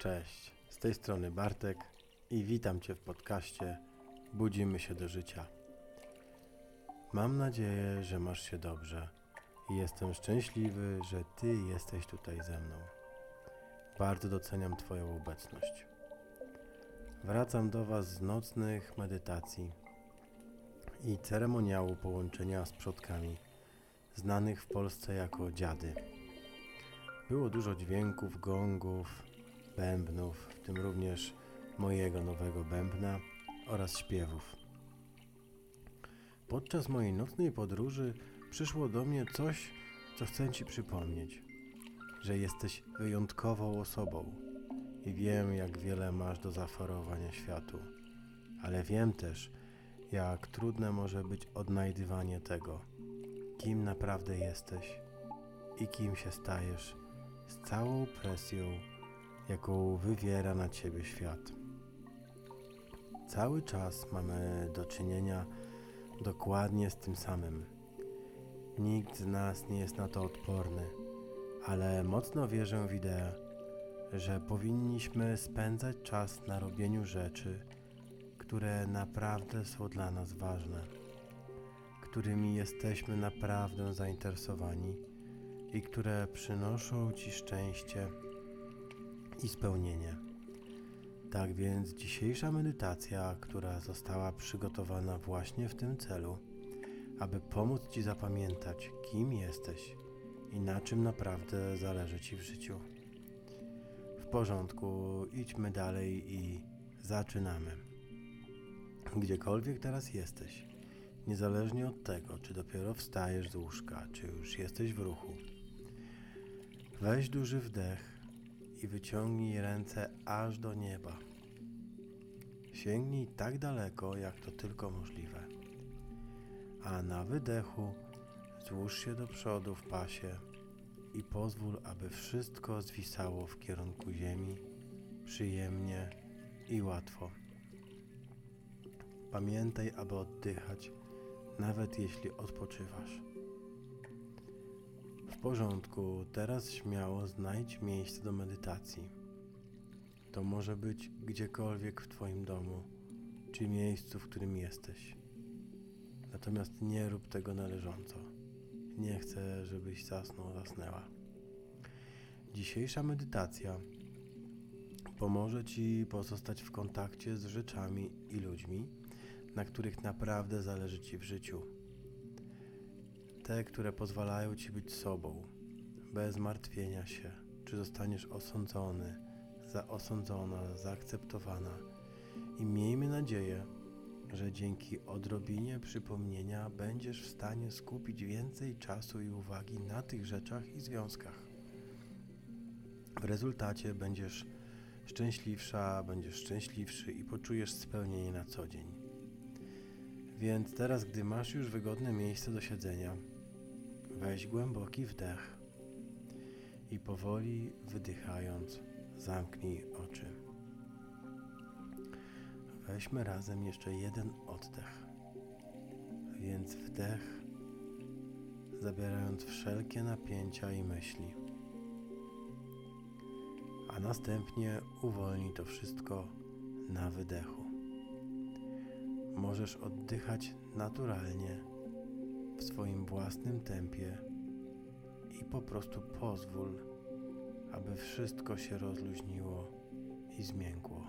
Cześć, z tej strony Bartek i witam Cię w podcaście Budzimy się do życia. Mam nadzieję, że masz się dobrze i jestem szczęśliwy, że Ty jesteś tutaj ze mną. Bardzo doceniam Twoją obecność. Wracam do Was z nocnych medytacji i ceremoniału połączenia z przodkami, znanych w Polsce jako dziady. Było dużo dźwięków, gongów, bębnów, w tym również mojego nowego bębna oraz śpiewów. Podczas mojej nocnej podróży przyszło do mnie coś, co chcę Ci przypomnieć, że jesteś wyjątkową osobą i wiem, jak wiele masz do zaoferowania światu, ale wiem też, jak trudne może być odnajdywanie tego, kim naprawdę jesteś i kim się stajesz z całą presją, jaką wywiera na ciebie świat. Cały czas mamy do czynienia dokładnie z tym samym. Nikt z nas nie jest na to odporny, ale mocno wierzę w ideę, że powinniśmy spędzać czas na robieniu rzeczy, które naprawdę są dla nas ważne, którymi jesteśmy naprawdę zainteresowani i które przynoszą Ci szczęście i spełnienie. Tak więc dzisiejsza medytacja, która została przygotowana właśnie w tym celu, aby pomóc Ci zapamiętać, kim jesteś i na czym naprawdę zależy Ci w życiu. W porządku, idźmy dalej i zaczynamy. Gdziekolwiek teraz jesteś, niezależnie od tego, czy dopiero wstajesz z łóżka, czy już jesteś w ruchu, weź duży wdech i wyciągnij ręce aż do nieba. Sięgnij tak daleko, jak to tylko możliwe. A na wydechu złóż się do przodu w pasie i pozwól, aby wszystko zwisało w kierunku ziemi przyjemnie i łatwo. Pamiętaj, aby oddychać, nawet jeśli odpoczywasz. Porządku, teraz śmiało znajdź miejsce do medytacji. To może być gdziekolwiek w Twoim domu, czy miejscu, w którym jesteś. Natomiast nie rób tego należąco. Nie chcę, żebyś zasnął, zasnęła. Dzisiejsza medytacja pomoże Ci pozostać w kontakcie z rzeczami i ludźmi, na których naprawdę zależy Ci w życiu te, które pozwalają Ci być sobą, bez martwienia się, czy zostaniesz osądzony, zaosądzona, zaakceptowana. I miejmy nadzieję, że dzięki odrobinie przypomnienia będziesz w stanie skupić więcej czasu i uwagi na tych rzeczach i związkach. W rezultacie będziesz szczęśliwsza, będziesz szczęśliwszy i poczujesz spełnienie na co dzień. Więc teraz, gdy masz już wygodne miejsce do siedzenia, Weź głęboki wdech i powoli wydychając zamknij oczy. Weźmy razem jeszcze jeden oddech. Więc wdech, zabierając wszelkie napięcia i myśli. A następnie uwolnij to wszystko na wydechu. Możesz oddychać naturalnie w swoim własnym tempie i po prostu pozwól, aby wszystko się rozluźniło i zmiękło.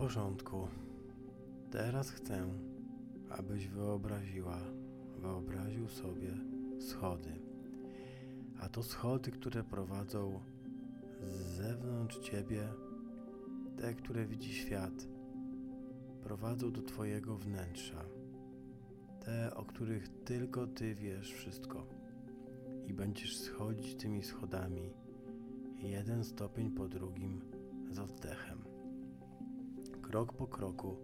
Porządku. Teraz chcę, abyś wyobraziła, wyobraził sobie schody. A to schody, które prowadzą z zewnątrz ciebie, te, które widzi świat, prowadzą do twojego wnętrza. Te, o których tylko ty wiesz wszystko. i będziesz schodzić tymi schodami, jeden stopień po drugim z oddechem. Krok po kroku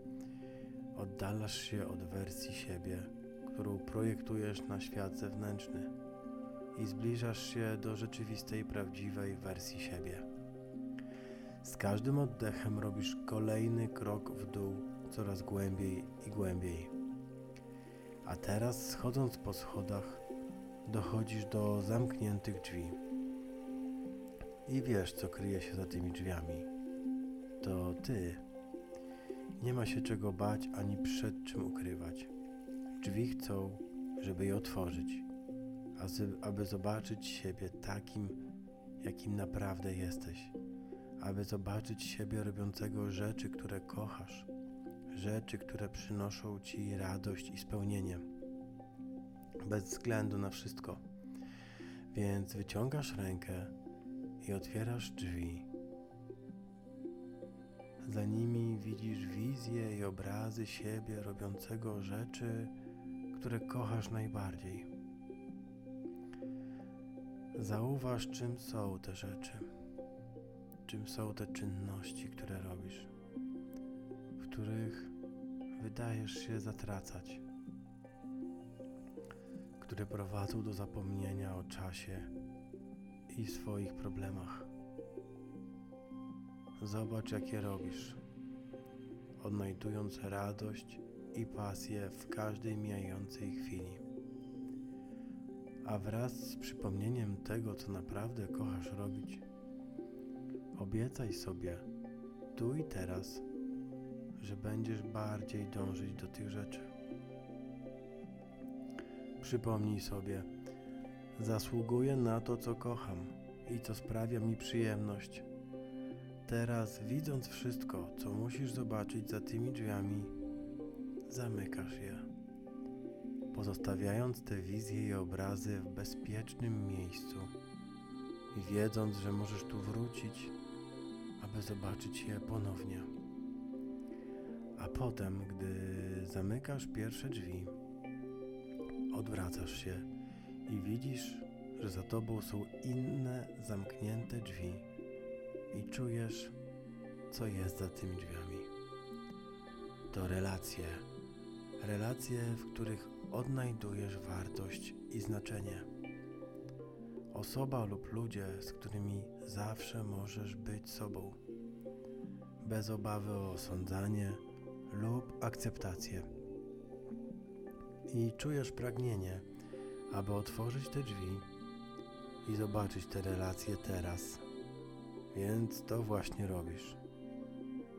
oddalasz się od wersji siebie, którą projektujesz na świat zewnętrzny i zbliżasz się do rzeczywistej, prawdziwej wersji siebie. Z każdym oddechem robisz kolejny krok w dół, coraz głębiej i głębiej. A teraz, schodząc po schodach, dochodzisz do zamkniętych drzwi. I wiesz, co kryje się za tymi drzwiami. To ty. Nie ma się czego bać ani przed czym ukrywać. Drzwi chcą, żeby je otworzyć, aby zobaczyć siebie takim, jakim naprawdę jesteś, aby zobaczyć siebie robiącego rzeczy, które kochasz, rzeczy, które przynoszą ci radość i spełnienie, bez względu na wszystko. Więc wyciągasz rękę i otwierasz drzwi. Za nimi widzisz wizje i obrazy siebie robiącego rzeczy, które kochasz najbardziej. Zauważ, czym są te rzeczy, czym są te czynności, które robisz, w których wydajesz się zatracać, które prowadzą do zapomnienia o czasie i swoich problemach. Zobacz, jakie robisz, odnajdując radość i pasję w każdej mijającej chwili. A wraz z przypomnieniem tego, co naprawdę kochasz robić, obiecaj sobie tu i teraz, że będziesz bardziej dążyć do tych rzeczy. Przypomnij sobie, zasługuję na to, co kocham i co sprawia mi przyjemność. Teraz, widząc wszystko, co musisz zobaczyć za tymi drzwiami, zamykasz je, pozostawiając te wizje i obrazy w bezpiecznym miejscu wiedząc, że możesz tu wrócić, aby zobaczyć je ponownie. A potem, gdy zamykasz pierwsze drzwi, odwracasz się i widzisz, że za tobą są inne zamknięte drzwi i czujesz, co jest za tymi drzwiami. To relacje relacje, w których odnajdujesz wartość i znaczenie. Osoba lub ludzie, z którymi zawsze możesz być sobą, bez obawy o osądzanie lub akceptację. I czujesz pragnienie, aby otworzyć te drzwi i zobaczyć te relacje teraz. Więc to właśnie robisz.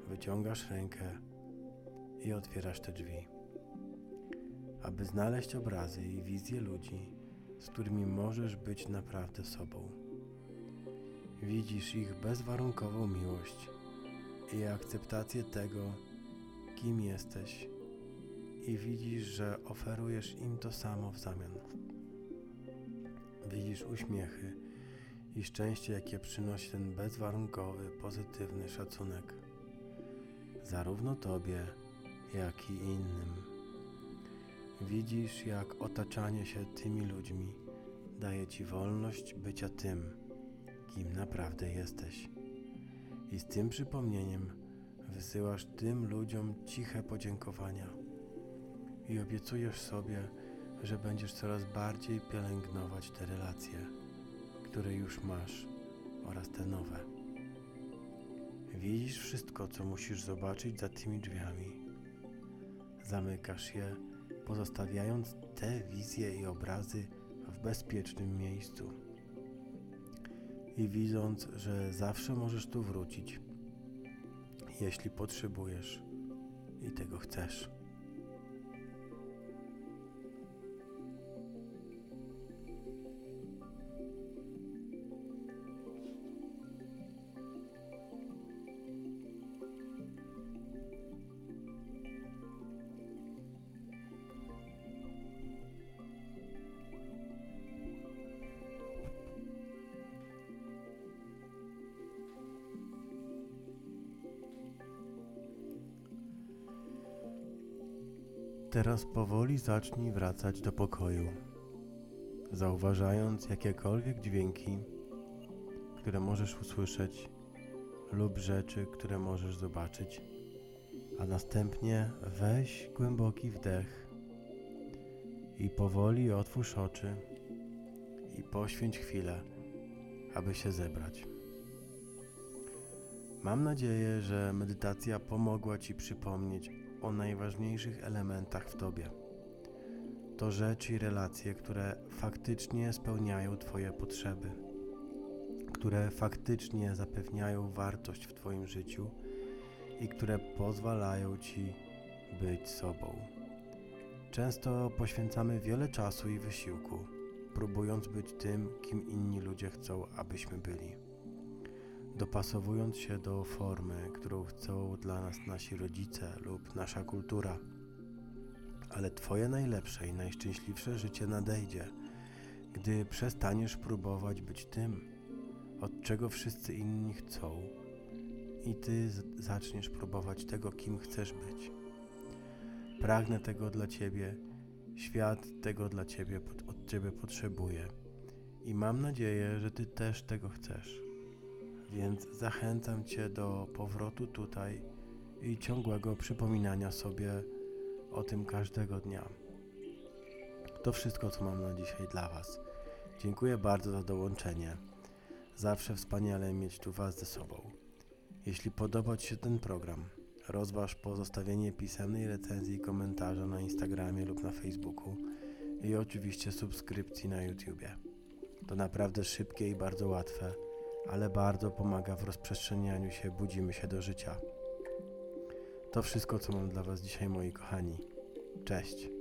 Wyciągasz rękę i otwierasz te drzwi aby znaleźć obrazy i wizje ludzi, z którymi możesz być naprawdę sobą. Widzisz ich bezwarunkową miłość i akceptację tego, kim jesteś, i widzisz, że oferujesz im to samo w zamian. Widzisz uśmiechy i szczęście, jakie przynosi ten bezwarunkowy, pozytywny szacunek, zarówno Tobie, jak i innym. Widzisz, jak otaczanie się tymi ludźmi daje ci wolność bycia tym, kim naprawdę jesteś. I z tym przypomnieniem wysyłasz tym ludziom ciche podziękowania i obiecujesz sobie, że będziesz coraz bardziej pielęgnować te relacje, które już masz oraz te nowe. Widzisz wszystko, co musisz zobaczyć za tymi drzwiami. Zamykasz je pozostawiając te wizje i obrazy w bezpiecznym miejscu. I widząc, że zawsze możesz tu wrócić, jeśli potrzebujesz i tego chcesz. Teraz powoli zacznij wracać do pokoju. zauważając jakiekolwiek dźwięki, które możesz usłyszeć, lub rzeczy, które możesz zobaczyć, a następnie weź głęboki wdech i powoli otwórz oczy i poświęć chwilę, aby się zebrać. Mam nadzieję, że medytacja pomogła Ci przypomnieć o najważniejszych elementach w Tobie. To rzeczy i relacje, które faktycznie spełniają Twoje potrzeby, które faktycznie zapewniają wartość w Twoim życiu i które pozwalają Ci być sobą. Często poświęcamy wiele czasu i wysiłku, próbując być tym, kim inni ludzie chcą, abyśmy byli dopasowując się do formy, którą chcą dla nas nasi rodzice lub nasza kultura. Ale Twoje najlepsze i najszczęśliwsze życie nadejdzie, gdy przestaniesz próbować być tym, od czego wszyscy inni chcą, i Ty zaczniesz próbować tego, kim chcesz być. Pragnę tego dla Ciebie, świat tego dla Ciebie, od Ciebie potrzebuje i mam nadzieję, że Ty też tego chcesz. Więc zachęcam Cię do powrotu tutaj i ciągłego przypominania sobie o tym każdego dnia. To wszystko, co mam na dzisiaj dla Was. Dziękuję bardzo za dołączenie. Zawsze wspaniale mieć tu Was ze sobą. Jeśli podoba Ci się ten program, rozważ pozostawienie pisemnej recenzji i komentarza na Instagramie lub na Facebooku i oczywiście subskrypcji na YouTubie. To naprawdę szybkie i bardzo łatwe ale bardzo pomaga w rozprzestrzenianiu się Budzimy się do życia. To wszystko, co mam dla Was dzisiaj, moi kochani. Cześć.